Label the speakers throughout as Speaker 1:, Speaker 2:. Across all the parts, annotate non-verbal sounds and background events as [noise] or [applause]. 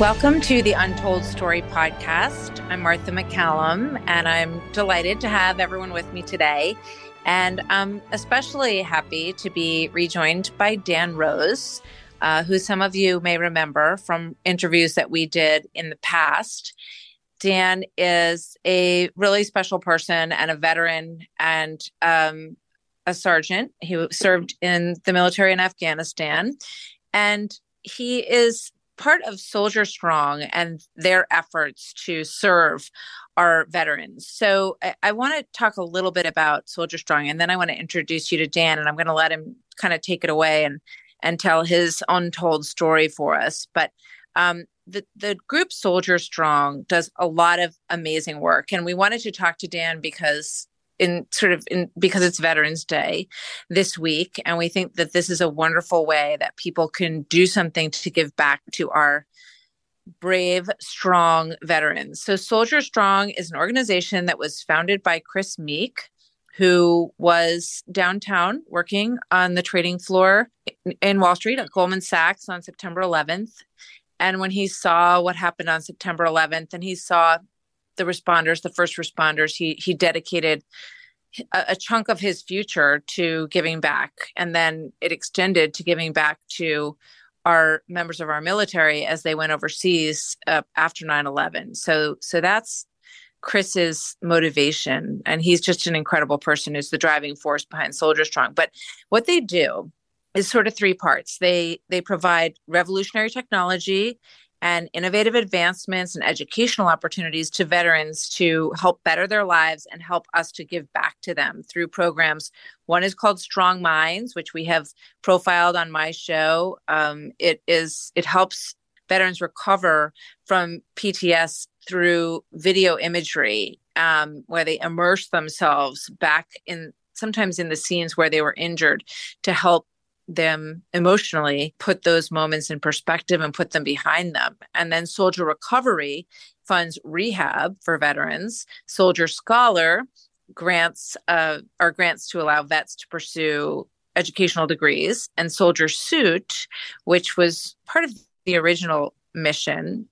Speaker 1: Welcome to the Untold Story podcast. I'm Martha MacCallum, and I'm delighted to have everyone with me today. And I'm especially happy to be rejoined by Dan Rose, uh, who some of you may remember from interviews that we did in the past. Dan is a really special person and a veteran and um, a sergeant. He served in the military in Afghanistan. And he is part of Soldier Strong and their efforts to serve our veterans. So I, I want to talk a little bit about Soldier Strong, and then I want to introduce you to Dan, and I'm going to let him kind of take it away and and tell his untold story for us. But um, the the group Soldier Strong does a lot of amazing work, and we wanted to talk to Dan because in sort of in because it's veterans day this week and we think that this is a wonderful way that people can do something to give back to our brave strong veterans. So soldier strong is an organization that was founded by chris meek who was downtown working on the trading floor in wall street at goldman sachs on september 11th and when he saw what happened on september 11th and he saw the responders, the first responders, he he dedicated a, a, chunk of his future to giving back, and then it extended to giving back to our members of our military as they went overseas uh, after 9-11 so so that's chris's motivation. And he's just an incredible person who's the driving force behind soldier strong. But what they do is sort of three parts. They they provide revolutionary technology and innovative advancements and educational opportunities to veterans to help better their lives and help us to give back to them through programs. One is called Strong Minds, which we have profiled on my show. Um, it is it helps veterans recover from PTS through video imagery, um, where they immerse themselves back in sometimes in the scenes where they were injured to help them emotionally, put those moments in perspective and put them behind them. And then Soldier Recovery funds rehab for veterans. Soldier Scholar grants uh, are grants to allow vets to pursue educational degrees. And Soldier Suit, which was part of the original mission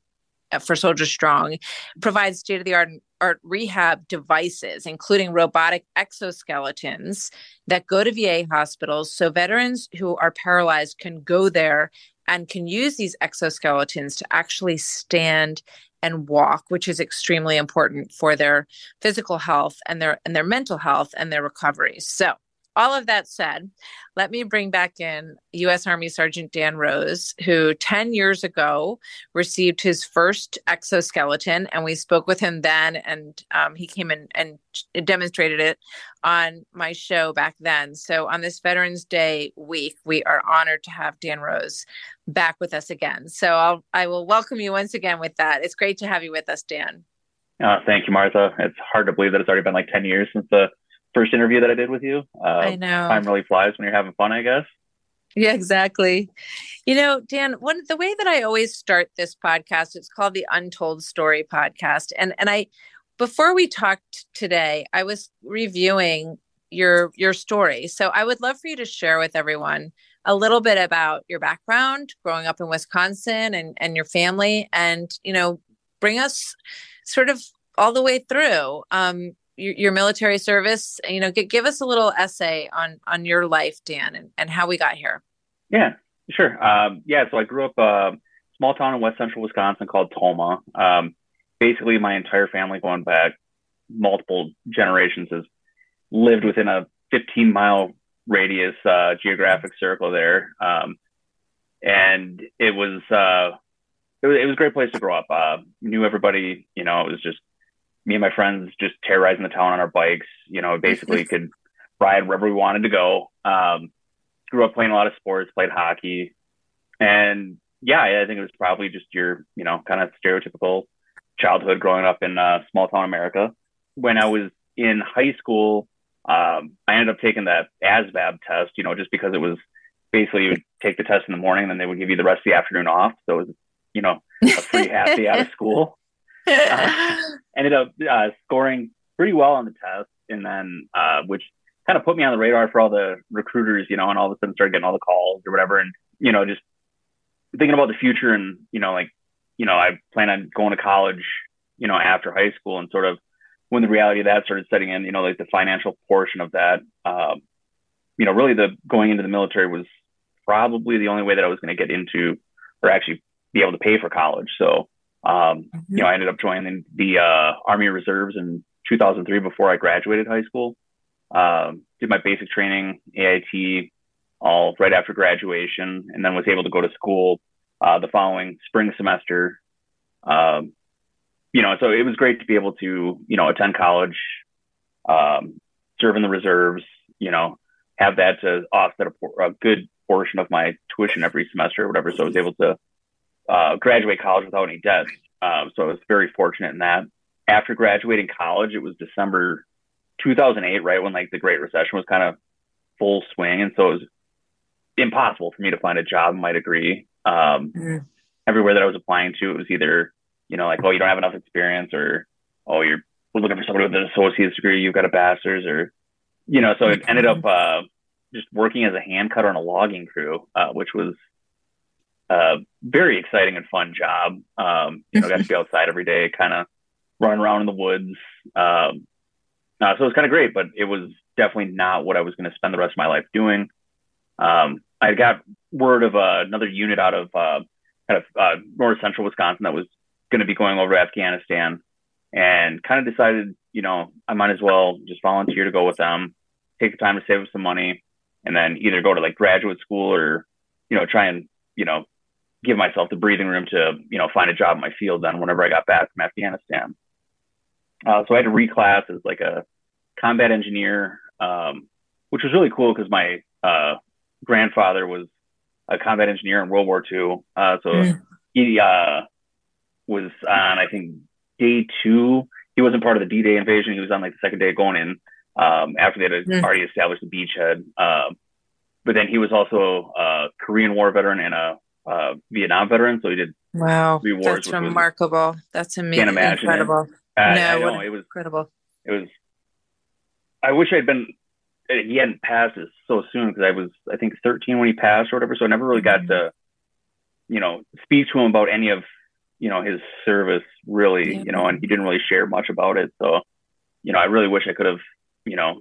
Speaker 1: for Soldier Strong, provides state of the art art rehab devices, including robotic exoskeletons that go to VA hospitals. So veterans who are paralyzed can go there and can use these exoskeletons to actually stand and walk, which is extremely important for their physical health and their and their mental health and their recovery. So all of that said, let me bring back in U.S. Army Sergeant Dan Rose, who 10 years ago received his first exoskeleton. And we spoke with him then, and um, he came in and demonstrated it on my show back then. So, on this Veterans Day week, we are honored to have Dan Rose back with us again. So, I'll, I will welcome you once again with that. It's great to have you with us, Dan.
Speaker 2: Uh, thank you, Martha. It's hard to believe that it's already been like 10 years since the first interview that I did with you.
Speaker 1: Uh, I know
Speaker 2: time really flies when you're having fun, I guess.
Speaker 1: Yeah, exactly. You know, Dan, one the way that I always start this podcast, it's called the Untold Story podcast. And and I before we talked today, I was reviewing your your story. So I would love for you to share with everyone a little bit about your background, growing up in Wisconsin and and your family and, you know, bring us sort of all the way through. Um, your, your military service. You know, g- give us a little essay on on your life, Dan, and, and how we got here.
Speaker 2: Yeah, sure. Um, yeah, so I grew up a uh, small town in west central Wisconsin called Tomah. Um, basically, my entire family, going back multiple generations, has lived within a 15 mile radius uh, geographic circle there. Um, and it was, uh, it was, it was a great place to grow up. Uh, knew everybody, you know, it was just me and my friends just terrorizing the town on our bikes. You know, basically could ride wherever we wanted to go. Um, grew up playing a lot of sports, played hockey, and yeah, I think it was probably just your, you know, kind of stereotypical childhood growing up in uh, small town America. When I was in high school, um, I ended up taking that ASVAB test, you know, just because it was basically you would take the test in the morning, and then they would give you the rest of the afternoon off. So it was, you know, a free half day out of [laughs] school. Uh, [laughs] ended up uh, scoring pretty well on the test, and then uh, which kind of put me on the radar for all the recruiters, you know, and all of a sudden started getting all the calls or whatever, and you know, just thinking about the future and you know, like, you know, I plan on going to college, you know, after high school, and sort of when the reality of that started setting in, you know, like the financial portion of that, um, you know, really the going into the military was probably the only way that I was going to get into or actually be able to pay for college. So, um, mm-hmm. you know, I ended up joining the uh, Army Reserves in 2003 before I graduated high school. Um, did my basic training, AIT, all right after graduation, and then was able to go to school uh, the following spring semester. Um, you know, so it was great to be able to, you know, attend college, um, serve in the reserves, you know, have that to offset a, a, good portion of my tuition every semester or whatever. So I was able to uh, graduate college without any debt. Um, so I was very fortunate in that. After graduating college, it was December 2008, right when like the Great Recession was kind of full swing, and so it was impossible for me to find a job in my degree. Um, mm-hmm. Everywhere that I was applying to, it was either you know like oh you don't have enough experience, or oh you're we're looking for somebody with an associate's degree, you've got a bachelor's, or you know. So it ended up uh, just working as a hand cutter on a logging crew, uh, which was a very exciting and fun job. Um, you know, got to be outside every day, kind of running around in the woods. Um, uh, so it was kind of great, but it was definitely not what I was going to spend the rest of my life doing. Um, I got word of uh, another unit out of uh, kind of uh, north central Wisconsin that was going to be going over to Afghanistan, and kind of decided, you know, I might as well just volunteer to go with them, take the time to save up some money, and then either go to like graduate school or, you know, try and you know give myself the breathing room to you know find a job in my field. Then whenever I got back from Afghanistan. Uh, so I had to reclass as like a combat engineer, um, which was really cool because my uh, grandfather was a combat engineer in World War II. Uh, so mm. he uh, was on, I think, day two. He wasn't part of the D-Day invasion. He was on like the second day going in um, after they had mm. already established the beachhead. Um, but then he was also a Korean War veteran and a, a Vietnam veteran. So he did
Speaker 1: wow, three wars. That's remarkable. That's amazing. Can't imagine incredible.
Speaker 2: It. Uh, no, I know, it was
Speaker 1: incredible.
Speaker 2: It was I wish I'd been he hadn't passed it so soon because I was I think 13 when he passed or whatever. So I never really got mm-hmm. to you know speak to him about any of you know his service really yeah. you know and he didn't really share much about it. So you know I really wish I could have you know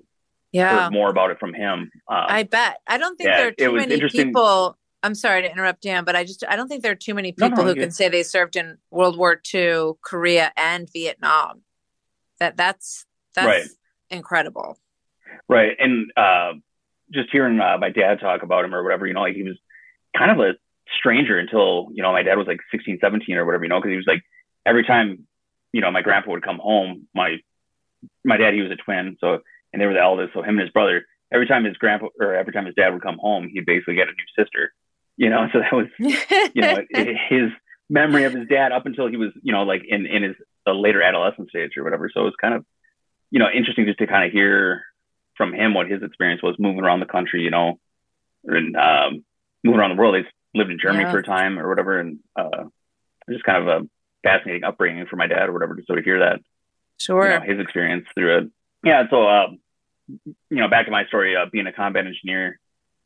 Speaker 1: yeah
Speaker 2: heard more about it from him.
Speaker 1: Um, I bet I don't think yeah, there are too many people. I'm sorry to interrupt, Dan, but I just I don't think there are too many people no, no, who can say they served in World War II, Korea, and Vietnam. That that's that's right incredible.
Speaker 2: Right. And uh, just hearing uh, my dad talk about him or whatever, you know, like he was kind of a stranger until, you know, my dad was like 16, 17 or whatever, you know, because he was like, every time, you know, my grandpa would come home, my, my dad, he was a twin. So, and they were the eldest. So him and his brother, every time his grandpa or every time his dad would come home, he'd basically get a new sister, you know? So that was, you know, [laughs] his memory of his dad up until he was, you know, like in, in his uh, later adolescent stage or whatever. So it was kind of, you know, interesting just to kind of hear from him what his experience was moving around the country, you know, and um, moving around the world. He's lived in Germany yeah. for a time or whatever, and uh, just kind of a fascinating upbringing for my dad or whatever to sort of hear that.
Speaker 1: Sure.
Speaker 2: You know, his experience through it. Yeah. So, uh, you know, back to my story, uh, being a combat engineer,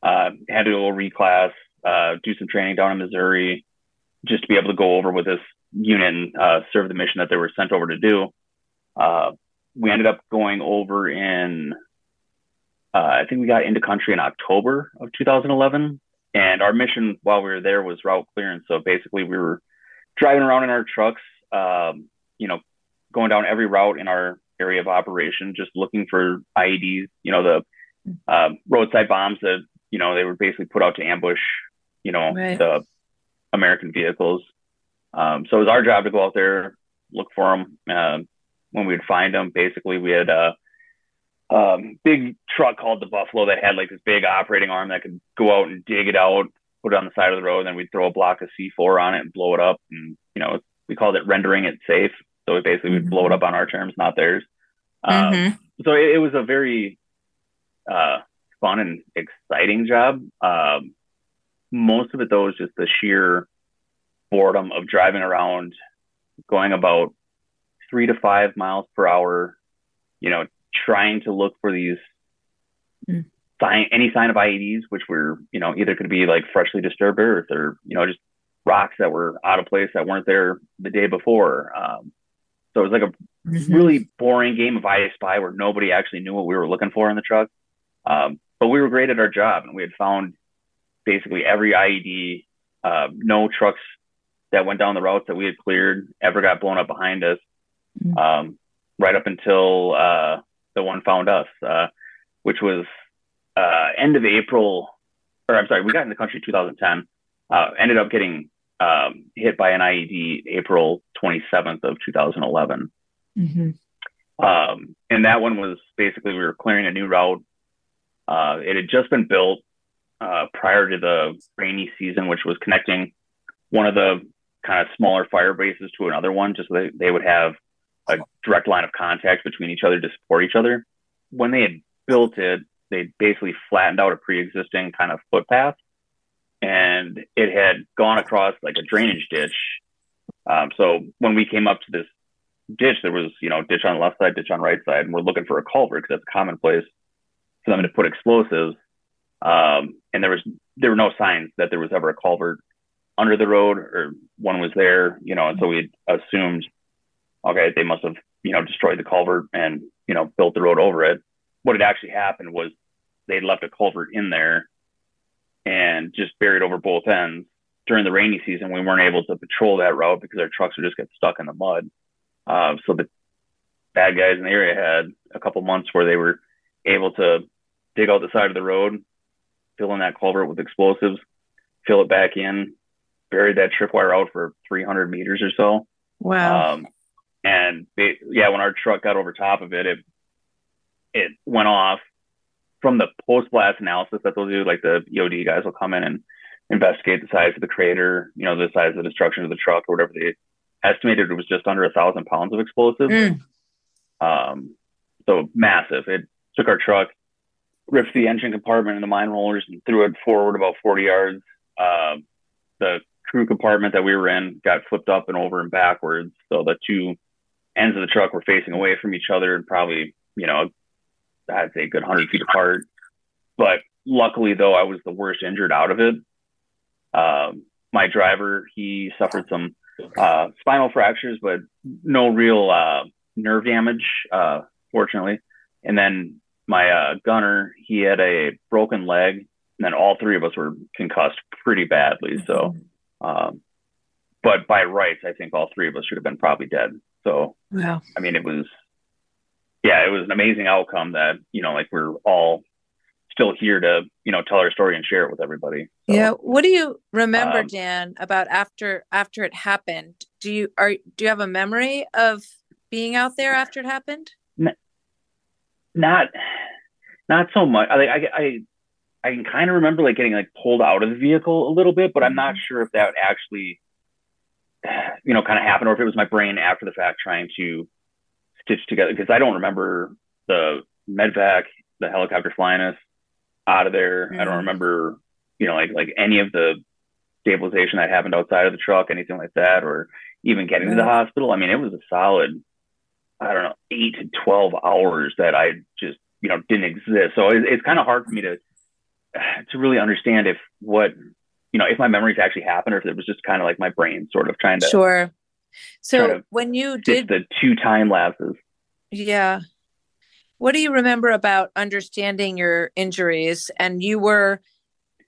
Speaker 2: uh, had to go reclass, uh, do some training down in Missouri, just to be able to go over with this unit and uh, serve the mission that they were sent over to do. Uh, we ended up going over in, uh, I think we got into country in October of 2011. And our mission while we were there was route clearance. So basically, we were driving around in our trucks, um, you know, going down every route in our area of operation, just looking for IEDs, you know, the uh, roadside bombs that, you know, they were basically put out to ambush, you know, right. the American vehicles. Um, so it was our job to go out there, look for them, uh, when we'd find them. Basically, we had a um, big truck called the Buffalo that had like this big operating arm that could go out and dig it out, put it on the side of the road, and then we'd throw a block of C4 on it and blow it up. And you know, we called it rendering it safe. So we basically, we'd blow it up on our terms, not theirs. Um, mm-hmm. So it, it, was a very uh, fun and exciting job. Um, most of it though is just the sheer boredom of driving around, going about three to five miles per hour, you know, trying to look for these mm. sign any sign of IEDs, which were, you know, either could be like freshly disturbed earth or, you know, just rocks that were out of place that weren't there the day before. Um, so it was like a mm-hmm. really boring game of I Spy where nobody actually knew what we were looking for in the truck. Um, but we were great at our job and we had found basically every IED. Uh, no trucks that went down the routes that we had cleared ever got blown up behind us, mm-hmm. um, right up until uh, the one found us, uh, which was uh, end of April, or I'm sorry, we got in the country 2010. Uh, ended up getting um, hit by an IED April 27th of 2011. Mm-hmm. Um, and that one was basically we were clearing a new route. Uh, it had just been built uh, prior to the rainy season, which was connecting one of the kind of smaller fire bases to another one, just so they, they would have a direct line of contact between each other to support each other. When they had built it, they basically flattened out a pre-existing kind of footpath, and it had gone across like a drainage ditch. Um, so when we came up to this ditch, there was you know ditch on the left side, ditch on the right side, and we're looking for a culvert because that's commonplace for them to put explosives. Um, and there was there were no signs that there was ever a culvert under the road or one was there, you know, and so we assumed, okay, they must have, you know, destroyed the culvert and, you know, built the road over it. What had actually happened was they'd left a culvert in there and just buried over both ends. During the rainy season, we weren't able to patrol that route because our trucks would just get stuck in the mud. Uh, so the bad guys in the area had a couple months where they were able to dig out the side of the road, fill in that culvert with explosives, fill it back in, buried that tripwire out for 300 meters or so.
Speaker 1: Wow. Um,
Speaker 2: and they, yeah, when our truck got over top of it, it it went off from the post blast analysis that they'll do. Like the EOD guys will come in and investigate the size of the crater, you know, the size of the destruction of the truck or whatever they estimated. It was just under a thousand pounds of explosive. Mm. Um, so massive. It took our truck, ripped the engine compartment and the mine rollers, and threw it forward about 40 yards. Uh, the crew compartment that we were in got flipped up and over and backwards. So the two ends of the truck were facing away from each other and probably, you know, I'd say a good 100 feet apart. But luckily, though, I was the worst injured out of it. Um, my driver, he suffered some uh, spinal fractures, but no real uh, nerve damage, uh, fortunately. And then my uh, gunner, he had a broken leg, and then all three of us were concussed pretty badly. So um, but by rights, I think all three of us should have been probably dead. So,
Speaker 1: wow.
Speaker 2: I mean, it was, yeah, it was an amazing outcome that, you know, like we're all still here to, you know, tell our story and share it with everybody.
Speaker 1: So, yeah. What do you remember, um, Dan, about after, after it happened? Do you, are, do you have a memory of being out there after it happened?
Speaker 2: Not, not so much. I, I, I I can kind of remember like getting like pulled out of the vehicle a little bit, but I'm not mm-hmm. sure if that actually, you know, kind of happened or if it was my brain after the fact trying to stitch together because I don't remember the medvac, the helicopter flying us out of there. Mm-hmm. I don't mm-hmm. remember, you know, like like any of the stabilization that happened outside of the truck, anything like that, or even getting mm-hmm. to the hospital. I mean, it was a solid, I don't know, eight to twelve hours that I just you know didn't exist. So it's, it's kind of hard for me to [sighs] to really understand if what you know if my memories actually happened or if it was just kind of like my brain sort of trying to
Speaker 1: sure. So when you did
Speaker 2: the two time lapses.
Speaker 1: Yeah. What do you remember about understanding your injuries? And you were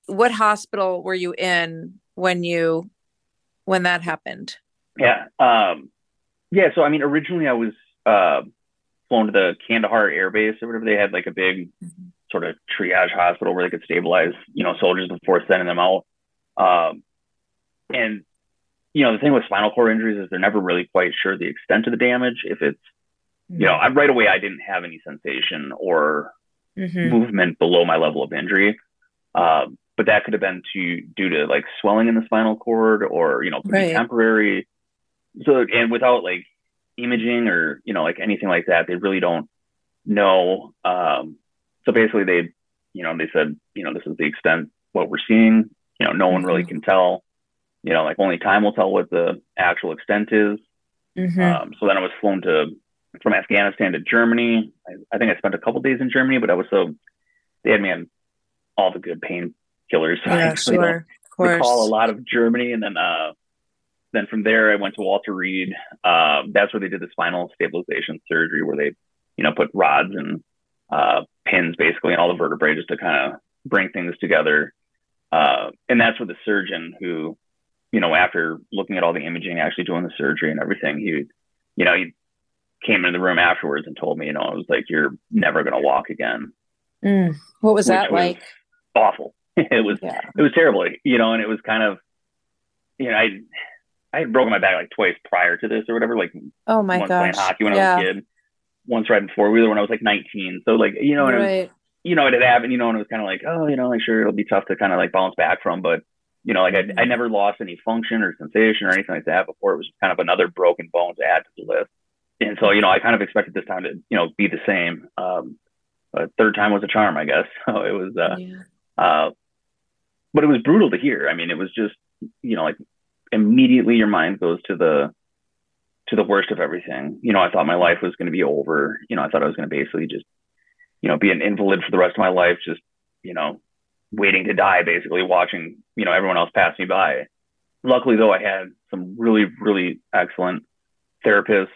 Speaker 1: what hospital were you in when you when that happened?
Speaker 2: Yeah um yeah so i mean originally i was uh flown to the kandahar air base or whatever they had like a big mm-hmm sort of triage hospital where they could stabilize, you know, soldiers before sending them out. Um, and you know, the thing with spinal cord injuries is they're never really quite sure the extent of the damage. If it's you know, I, right away I didn't have any sensation or mm-hmm. movement below my level of injury. Uh, but that could have been to due to like swelling in the spinal cord or you know right. temporary. So and without like imaging or you know like anything like that, they really don't know. Um, so basically, they you know they said you know this is the extent what we're seeing. You know, no one really mm-hmm. can tell. You know, like only time will tell what the actual extent is. Mm-hmm. Um, so then I was flown to from Afghanistan to Germany. I, I, think I spent a couple days in Germany, but I was so they had me on all the good painkillers. [laughs] So
Speaker 1: yeah, I sure.
Speaker 2: recall a lot of Germany, and then uh, then from there I went to Walter Reed. Uh, that's where they did the spinal stabilization surgery, where they you know put rods and uh, pins basically in all the vertebrae just to kind of bring things together. Uh, and that's where the surgeon who, you know, after looking at all the imaging, actually doing the surgery and everything, he, you know, he came into the room afterwards and told me, you know, it was like, you're never going to walk again.
Speaker 1: Mm. What was that was like?
Speaker 2: Awful. [laughs] it was, yeah. it was terrible, you know, and it was kind of, you know, I, I had broken my back like twice prior to this or whatever, like,
Speaker 1: oh my
Speaker 2: once
Speaker 1: gosh.
Speaker 2: playing hockey when yeah. I was a kid, once riding four wheeler when I was like 19. So like, you know, and right. it was, you know, it had happened, you know, and it was kind of like, oh, you know, like sure, it'll be tough to kind of like bounce back from, but you know, like I, I mm-hmm. never lost any function or sensation or anything like that before. It was kind of another broken bone to add to the list and so you know I kind of expected this time to you know be the same. Um, but third time was a charm, I guess. [laughs] So it was, uh, yeah. uh, but it was brutal to hear. I mean, it was just you know like immediately your mind goes to the to the worst of everything. You know, I thought my life was going to be over. You know, I thought I was going to basically just you know be an invalid for the rest of my life, just you know waiting to die, basically watching you know everyone else pass me by. Luckily, though, I had some really really excellent therapists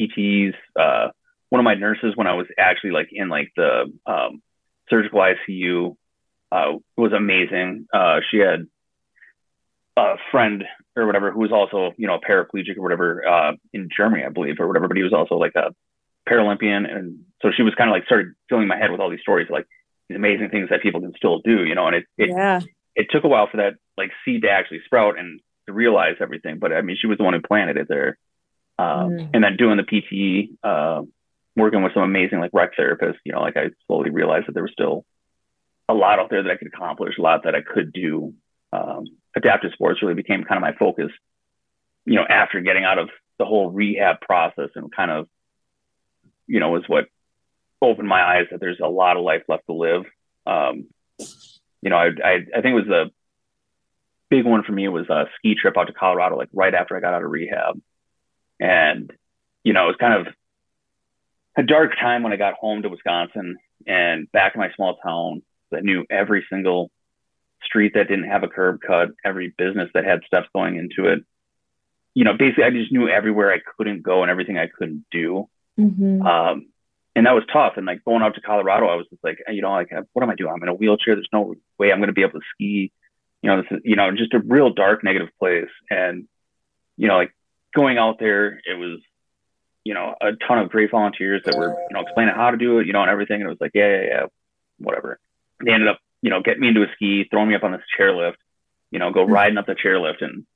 Speaker 2: PTs. Uh, one of my nurses, when I was actually like in like the um, surgical ICU, uh, was amazing. Uh, she had a friend or whatever who was also, you know, a paraplegic or whatever uh, in Germany, I believe, or whatever. But he was also like a Paralympian, and so she was kind of like started filling my head with all these stories, like these amazing things that people can still do, you know. And it, it
Speaker 1: yeah.
Speaker 2: it took a while for that like seed to actually sprout and to realize everything. But I mean, she was the one who planted it there. Um, mm. And then doing the PTE, uh, working with some amazing like rec therapists, you know, like I slowly realized that there was still a lot out there that I could accomplish, a lot that I could do. Um, adaptive sports really became kind of my focus, you know, after getting out of the whole rehab process and kind of, you know, was what opened my eyes that there's a lot of life left to live. Um, you know, I, I, I think it was a big one for me was a ski trip out to Colorado, like right after I got out of rehab. And, you know, it was kind of a dark time when I got home to Wisconsin and back in my small town. I knew every single street that didn't have a curb cut, every business that had steps going into it. You know, basically, I just knew everywhere I couldn't go and everything I couldn't do. Mm-hmm. Um, and that was tough. And like going out to Colorado, I was just like, you know, like, what am I doing? I'm in a wheelchair. There's no way I'm going to be able to ski. You know, this is, you know, just a real dark, negative place. And, you know, like going out there, it was, you know, a ton of great volunteers that were, you know, explaining how to do it, you know, and everything. And it was like, yeah, yeah, yeah, whatever. They ended up, you know, get me into a ski, throw me up on this chairlift, you know, go mm-hmm. riding up the chairlift and,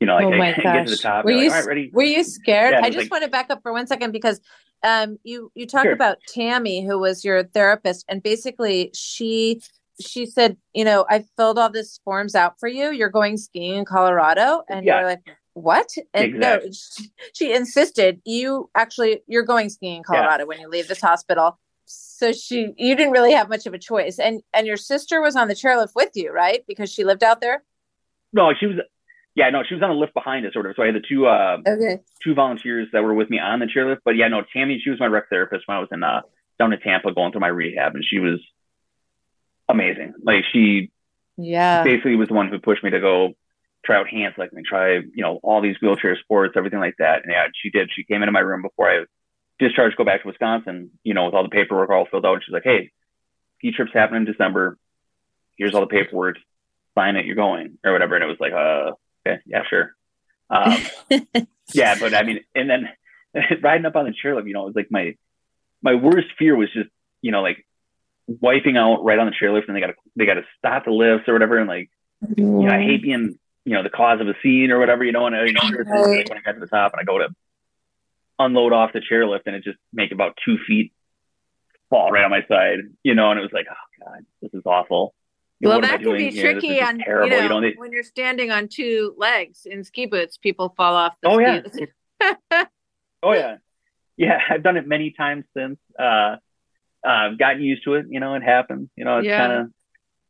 Speaker 2: you know, like
Speaker 1: oh my
Speaker 2: I, [laughs]
Speaker 1: gosh.
Speaker 2: get to the top.
Speaker 1: Were you,
Speaker 2: like, ready?
Speaker 1: were you scared?
Speaker 2: Yeah,
Speaker 1: I just
Speaker 2: like,
Speaker 1: want to back up for one second because um, you you talk
Speaker 2: Sure.
Speaker 1: about Tammy, who was your therapist, and basically she she said, you know, I filled all this forms out for you. You're going skiing in Colorado, and
Speaker 2: Yeah.
Speaker 1: you're like, what? And
Speaker 2: Exactly.
Speaker 1: no, she, [laughs] she insisted you actually you're going skiing in Colorado when you leave this hospital. So she you didn't really have much of a choice, and and your sister was on the chairlift with you, right? Because she lived out there.
Speaker 2: No, she was, yeah, no, she was on a lift behind us, sort of. So I had the two, uh,
Speaker 1: Okay.
Speaker 2: two volunteers that were with me on the chairlift. But yeah, no, Tammy, she was my rec therapist when I was in, uh, down in Tampa going through my rehab, and she was amazing. Like she
Speaker 1: Yeah.
Speaker 2: basically was the one who pushed me to go try out hand cycling, try, you know, all these wheelchair sports, everything like that. And yeah, she did. She came into my room before I discharged, go back to Wisconsin, you know, with all the paperwork all filled out. And she's like, Hey, ski trips happen in December. Here's all the paperwork. Sign it. You're going or whatever. And it was like, uh, okay, yeah, sure. Um, [laughs] yeah, but I mean, and then [laughs] riding up on the chairlift, you know, it was like my, my worst fear was just, you know, like wiping out right on the chairlift and they got to, they got to stop the lifts or whatever. And like, you know, I hate being, you know, the cause of a scene or whatever, you know, and I, you know,
Speaker 1: Right.
Speaker 2: when I got to the top and I go to unload off the chairlift and it just make about two feet fall right on my side, you know, and it was like, oh god, this is awful.
Speaker 1: well, that can be here? tricky on terrible. You know, you know they, when you're standing on two legs in ski boots, people fall off.
Speaker 2: oh yeah. [laughs] oh yeah, yeah. I've done it many times since. Uh, I've uh, gotten used to it. You know, it happens. You know, it's yeah. kind of.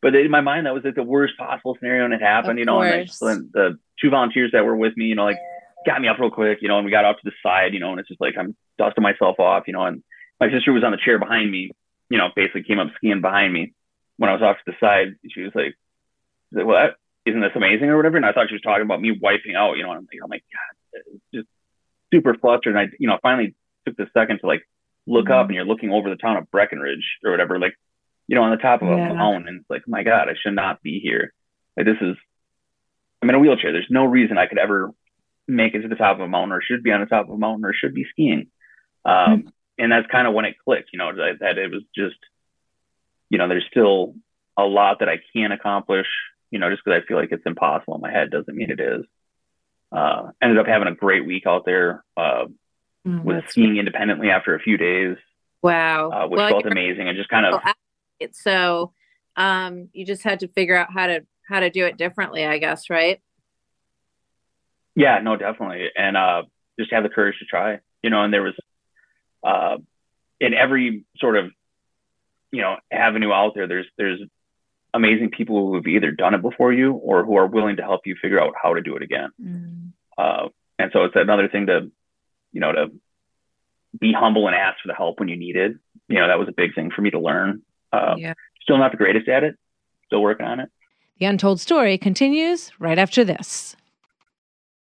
Speaker 2: But in my mind, that was like the worst possible scenario, and it happened. Of you know, course. and the, the two volunteers that were with me, you know, like got me up real quick, you know, and we got off to the side, you know, and it's just like I'm dusting myself off, you know, and my sister was on the chair behind me, you know, basically came up skiing behind me when I was off to the side. She was like, well, isn't this amazing or whatever? And I thought she was talking about me wiping out, you know, and I'm like, oh my God, just super flustered. And I, you know, finally took the second to like look mm-hmm. up and you're looking over the town of Breckenridge or whatever, like, you know, on the top of yeah. a mountain. And it's like, my God, I should not be here. Like, this is, I'm in a wheelchair. There's no reason I could ever make it to the top of a mountain or should be on the top of a mountain or should be skiing. Um, mm-hmm. And that's kind of when it clicked, you know, that, that it was just, you know, there's still a lot that I can accomplish, you know, just because I feel like it's impossible in my head doesn't mean it is. Uh, ended up having a great week out there, uh, mm, was skiing great. independently after a few days.
Speaker 1: Wow.
Speaker 2: Uh, which well, felt amazing and just kind of.
Speaker 1: So, um, you just had to figure out how to, how to do it differently, I guess, right?
Speaker 2: Yeah, no, definitely. And, uh, just have the courage to try, you know, and there was, uh, in every sort of you know avenue out there there's there's amazing people who have either done it before you or who are willing to help you figure out how to do it again mm. uh, and so it's another thing to you know to be humble and ask for the help when you need it you know that was a big thing for me to learn uh, yeah. still not the greatest at it still working on it
Speaker 3: the untold story continues right after this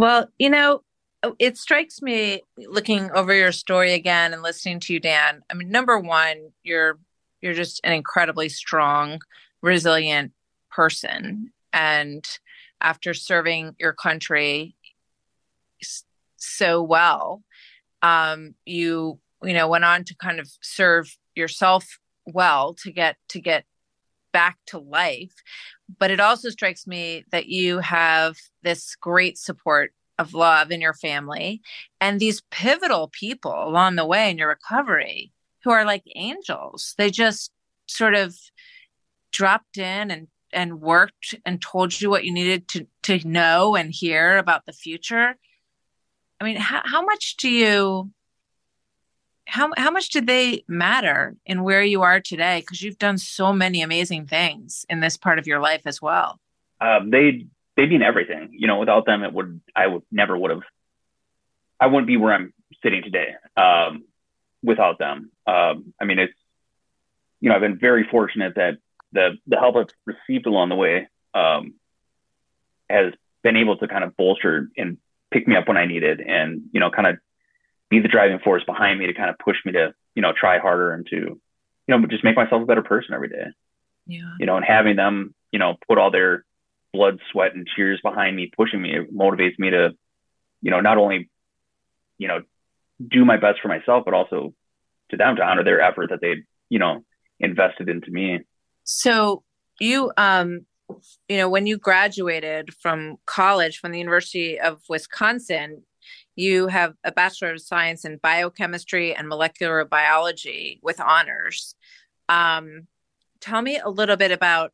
Speaker 1: Well, you know, it strikes me looking over your story again and listening to you dan i mean number one you're you're just an incredibly strong resilient person. And after serving your country so well um, you you know went on to kind of serve yourself well to get to get back to life but it also strikes me that you have this great support of love in your family and these pivotal people along the way in your recovery who are like angels. They just sort of dropped in and and worked and told you what you needed to to know and hear about the future. I mean, how, how much do you how how much did they matter in where you are today? Because you've done so many amazing things in this part of your life as well.
Speaker 2: Uh, they they mean everything. You know, without them, it would I would never would have. I wouldn't be where I'm sitting today um, without them. Um, I mean, it's you know I've been very fortunate that the the help I've received along the way um, has been able to kind of bolster and pick me up when I needed, and you know, kind of be the driving force behind me to kind of push me to you know try harder and to you know just make myself a better person every day. Yeah. You know, and having them you know put all their blood, sweat, and tears behind me, pushing me. It motivates me to, you know, not only, you know, do my best for myself, but also to them to honor their effort that they, you know, invested into me.
Speaker 1: So you, um, you know, when you graduated from college from the University of Wisconsin, you have a Bachelor of Science in Biochemistry and Molecular Biology with honors. Um, tell me a little bit about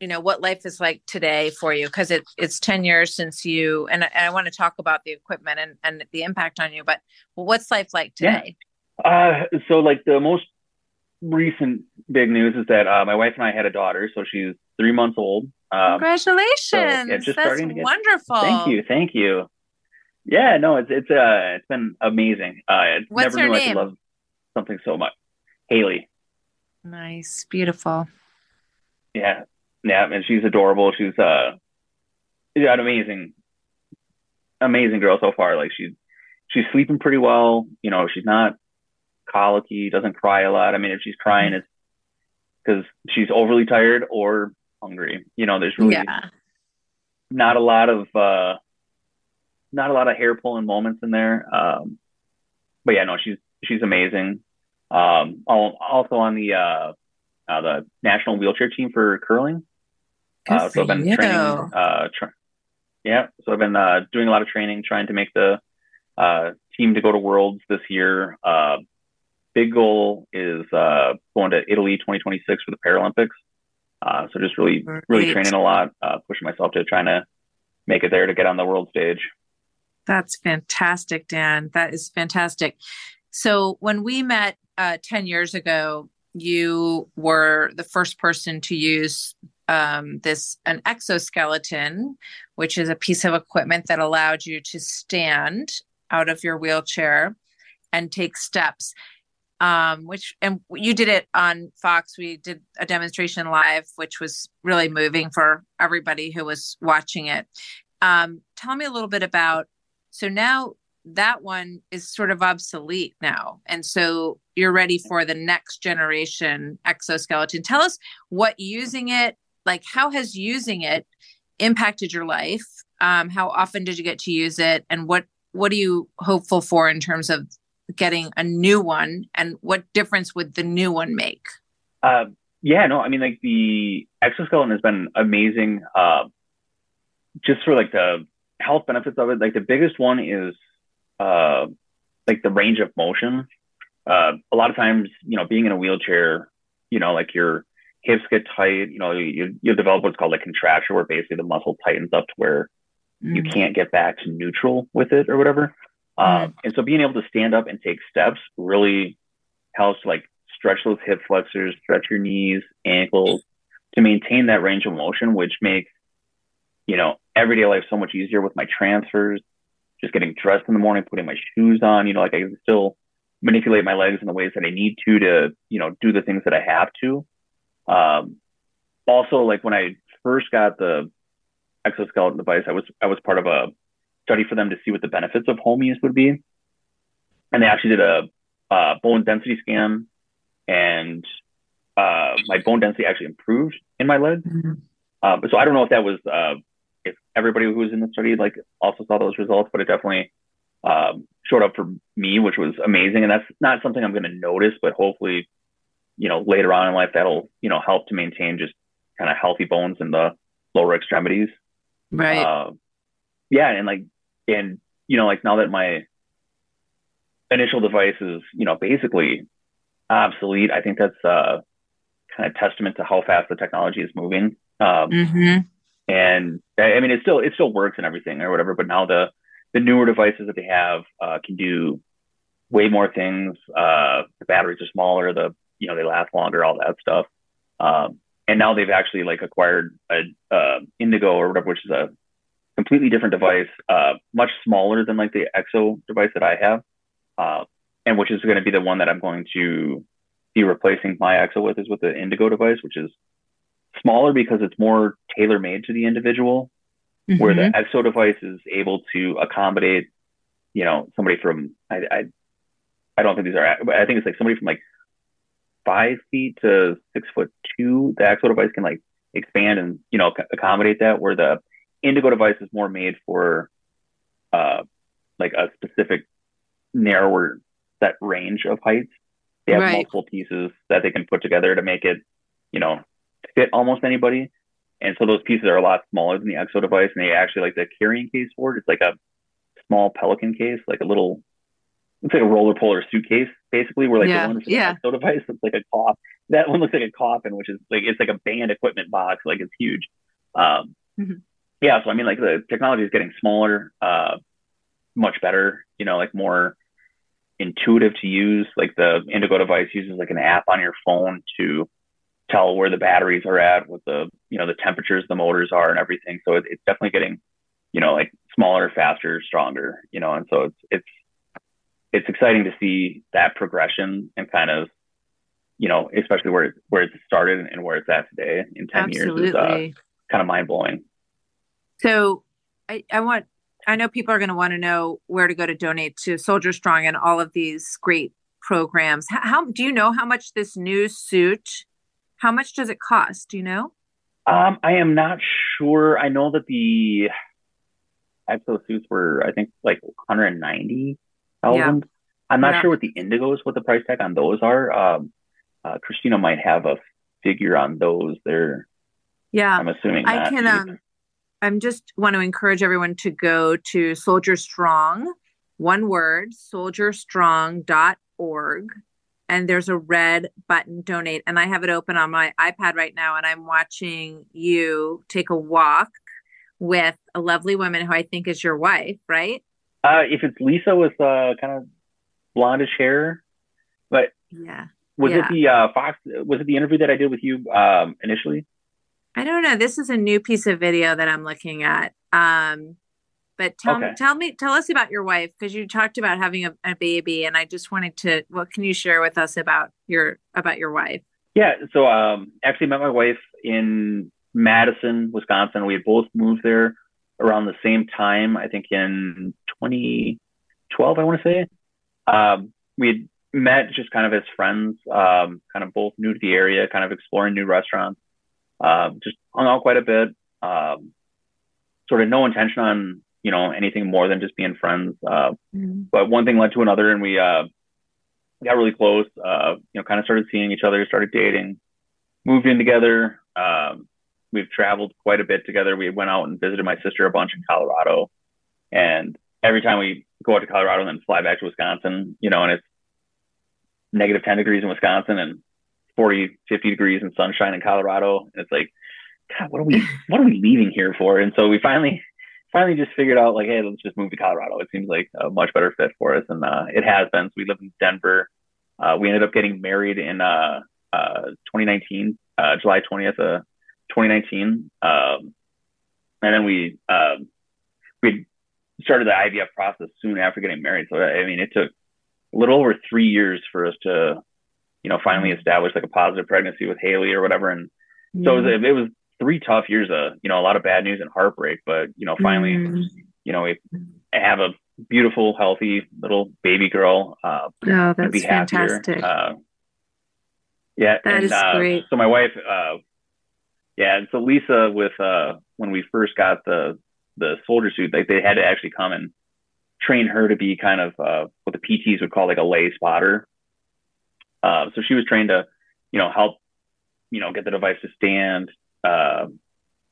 Speaker 1: you know what life is like today for you because it, it's 10 years since you and, and i want to talk about the equipment and, and the impact on you but what's life like today
Speaker 2: yeah. uh, so like the most recent big news is that uh, my wife and i had a daughter so she's three months old
Speaker 1: um, congratulations so, yeah, just That's starting to get, wonderful
Speaker 2: thank you thank you yeah no it's it's uh it's been amazing uh I
Speaker 1: What's
Speaker 2: never
Speaker 1: knew name?
Speaker 2: i could love something so much haley
Speaker 1: nice beautiful
Speaker 2: yeah yeah, and she's adorable. She's uh, yeah, an amazing, amazing girl so far. Like she's she's sleeping pretty well. You know, she's not colicky, doesn't cry a lot. I mean, if she's crying, it's because she's overly tired or hungry. You know, there's really yeah. not a lot of uh, not a lot of hair pulling moments in there. Um, but yeah, no, she's she's amazing. Um, also on the uh, uh, the national wheelchair team for curling.
Speaker 1: Uh, so I've been
Speaker 2: you. training. Uh, tra- yeah, so I've been uh, doing a lot of training, trying to make the uh, team to go to Worlds this year. Uh, big goal is uh, going to Italy 2026 for the Paralympics. Uh, so just really, really training a lot, uh, pushing myself to trying to make it there to get on the world stage.
Speaker 1: That's fantastic, Dan. That is fantastic. So when we met uh, 10 years ago, you were the first person to use um, this an exoskeleton, which is a piece of equipment that allowed you to stand out of your wheelchair and take steps um, which and you did it on Fox. We did a demonstration live, which was really moving for everybody who was watching it. Um, tell me a little bit about. So now that one is sort of obsolete now, and so you're ready for the next generation exoskeleton. Tell us what using it, like how has using it impacted your life? Um, how often did you get to use it, and what what are you hopeful for in terms of getting a new one? And what difference would the new one make?
Speaker 2: Uh, yeah no i mean like the exoskeleton has been amazing uh, just for like the health benefits of it like the biggest one is uh, like the range of motion. Uh, a lot of times you know being in a wheelchair you know like your hips get tight you know you, you develop what's called a contracture where basically the muscle tightens up to where mm. you can't get back to neutral with it or whatever. Um, and so being able to stand up and take steps really helps like stretch those hip flexors, stretch your knees, ankles to maintain that range of motion, which makes, you know, everyday life so much easier with my transfers, just getting dressed in the morning, putting my shoes on, you know, like I can still manipulate my legs in the ways that I need to, to, you know, do the things that I have to. Um, also like when I first got the exoskeleton device, I was, I was part of a study for them to see what the benefits of home use would be. And they actually did a, bone density scan, and uh, my bone density actually improved in my leg. Mm-hmm. Uh, so I don't know if that was uh, if everybody who was in the study like also saw those results, but it definitely um, showed up for me, which was amazing. And that's not something I'm going to notice, but hopefully, you know, later on in life that'll you know help to maintain just kind of healthy bones in the lower extremities.
Speaker 1: Right. Uh,
Speaker 2: yeah, and like and you know like now that my initial device is you know basically obsolete i think that's uh kind of testament to how fast the technology is moving um mm-hmm. And i mean it still it still works and everything or whatever but now the the newer devices that they have uh, can do way more things. Uh the batteries are smaller the you know they last longer all that stuff. Um and now they've actually like acquired a uh, Indego or whatever which is a completely different device, uh, much smaller than like the Ekso device that I have, uh, and which is going to be the one that I'm going to be replacing my Ekso with is with the Indego device, which is smaller because it's more tailor made to the individual, mm-hmm. where the Ekso device is able to accommodate, you know, somebody from I, I I don't think these are I think it's like somebody from like five feet to six foot two. The Ekso device can like expand and you know accommodate that, where the Indego device is more made for uh, like a specific narrower set range of heights. They have right. multiple pieces that they can put together to make it, you know, fit almost anybody. And so those pieces are a lot smaller than the Ekso device, and they actually like the carrying case for it. It's like a small Pelican case, like a little, it's like a roller puller suitcase, basically. Where like
Speaker 1: yeah.
Speaker 2: the one
Speaker 1: yeah.
Speaker 2: Ekso device looks like a cough. That one looks like a coffin, which is like it's like a band equipment box, like it's huge. Um, mm-hmm yeah, so I mean, like the technology is getting smaller, uh, much better. You know, like more intuitive to use. Like the Indego device uses like an app on your phone to tell where the batteries are at, what the you know the temperatures the motors are, and everything. So it, it's definitely getting, you know, like smaller, faster, stronger. You know, and so it's it's it's exciting to see that progression and kind of you know, especially where where it started and where it's at today in ten
Speaker 1: Absolutely.
Speaker 2: years is uh, kind of mind blowing.
Speaker 1: So I, I want I know people are going to want to know where to go to donate to Soldier Strong and all of these great programs. How, how do you know how much this new suit? How much does it cost? Do you know?
Speaker 2: Um, I am not sure. I know that the suits were, I think, like 190 thousand. Yeah. I'm not yeah. sure what the Indegos, what the price tag on those are. Um, uh, Christina might have a figure on those. They're,
Speaker 1: yeah,
Speaker 2: I'm assuming.
Speaker 1: I can. Um, I'm just want to encourage everyone to go to Soldier Strong, one word, soldierstrong.org. And there's a red button donate. And I have it open on my iPad right now. And I'm watching you take a walk with a lovely woman who I think is your wife, right?
Speaker 2: Uh, if it's Lisa with uh, kind of blondish hair, but
Speaker 1: yeah,
Speaker 2: was
Speaker 1: yeah.
Speaker 2: it the uh, Fox? Was it the interview that I did with you um, initially?
Speaker 1: I don't know. This is a new piece of video that I'm looking at. Um, but tell okay. me, tell me, tell us about your wife because you talked about having a, a, baby, and I just wanted to. What can you share with us about your about your wife?
Speaker 2: Yeah, so um, actually met my wife in Madison, Wisconsin. We had both moved there around the same time. I think in 2012, I want to say. Um, we had met just kind of as friends, um, kind of both new to the area, kind of exploring new restaurants. Uh, just hung out quite a bit. Um, sort of no intention on you know anything more than just being friends. Uh, mm-hmm. But one thing led to another, and we uh, got really close. Uh, you know, kind of started seeing each other, started dating, moved in together. Um, we've traveled quite a bit together. We went out and visited my sister a bunch in Colorado, and every time we go out to Colorado and then fly back to Wisconsin, you know, and it's negative 10 degrees in Wisconsin and 40, 50 degrees in sunshine in Colorado. And it's like, God, what are we, what are we leaving here for? And so we finally, finally just figured out like, hey, let's just move to Colorado. It seems like a much better fit for us. And uh, it has been. So we live in Denver. Uh, we ended up getting married in uh, uh 2019, uh, July 20th, uh, 2019. Um, and then we um, we started the IVF process soon after getting married. So I mean, it took a little over three years for us to you know, finally mm-hmm. like a positive pregnancy with Haley or whatever. And so it was, mm-hmm. it was, three tough years of, you know, a lot of bad news and heartbreak, but, you know, finally, mm-hmm. you know, we have a beautiful, healthy little baby girl. Uh,
Speaker 1: oh, that's be fantastic.
Speaker 2: Uh, yeah.
Speaker 1: that
Speaker 2: and,
Speaker 1: is
Speaker 2: uh,
Speaker 1: great.
Speaker 2: So my wife, uh, yeah. And so Lisa with, uh, when we first got the, the soldier suit, like they had to actually come and train her to be kind of, uh, what the PTs would call like a lay spotter. Uh, so she was trained to, you know, help, you know, get the device to stand uh,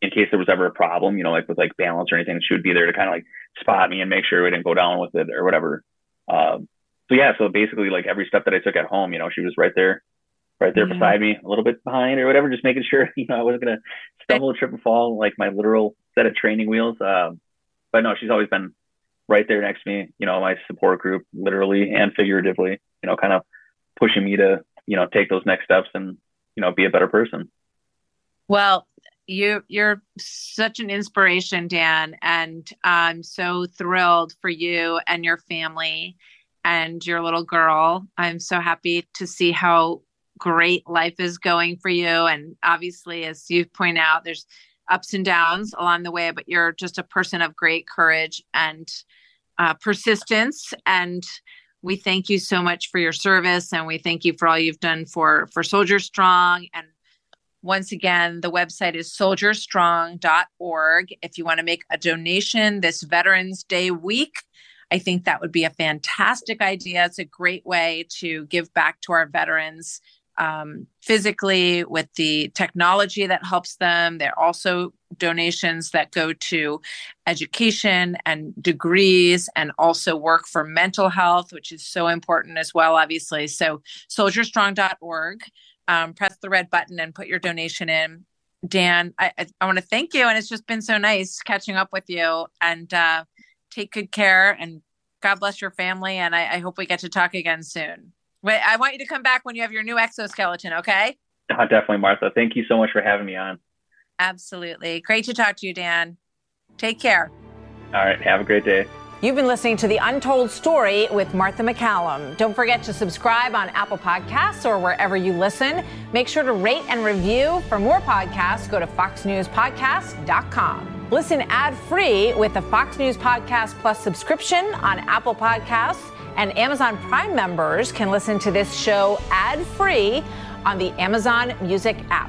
Speaker 2: in case there was ever a problem, you know, like with like balance or anything. She would be there to kind of like spot me and make sure we didn't go down with it or whatever. Um, so yeah, so basically like every step that I took at home, you know, she was right there, right there yeah. beside me, a little bit behind or whatever, just making sure, [laughs] you know, I wasn't gonna stumble, trip, and fall like my literal set of training wheels. Um, but no, she's always been right there next to me, you know, my support group, literally and figuratively, you know, kind of pushing me to you know take those next steps and you know be a better person
Speaker 1: well you you're such an inspiration dan and i'm so thrilled for you and your family and your little girl. I'm so happy to see how great life is going for you. And obviously as you point out there's ups and downs along the way but you're just a person of great courage and uh, persistence. And we thank you so much for your service and we thank you for all you've done for for soldier strong and once again the website is soldierstrong.org if you want to make a donation this veterans day week i think that would be a fantastic idea it's a great way to give back to our veterans um, physically with the technology that helps them. There are also donations that go to education and degrees and also work for mental health, which is so important as well, obviously. So, soldierstrong.org, um, press the red button and put your donation in. Dan, I, I, I want to thank you. And it's just been so nice catching up with you and uh, take good care and God bless your family. And I, I hope we get to talk again soon. Wait, I want you to come back when you have your new exoskeleton, okay?
Speaker 2: Uh, definitely, Martha. Thank you so much for having me on.
Speaker 1: Absolutely. Great to talk to you, Dan. Take care.
Speaker 2: All right. Have a great day.
Speaker 4: You've been listening to The Untold Story with Martha MacCallum. Don't forget to subscribe on Apple Podcasts or wherever you listen. Make sure to rate and review. For more podcasts, go to foxnewspodcast.com.
Speaker 1: Listen ad-free with the Fox News Podcast Plus subscription on Apple Podcasts, and Amazon Prime members can listen to this show ad-free on the Amazon Music app.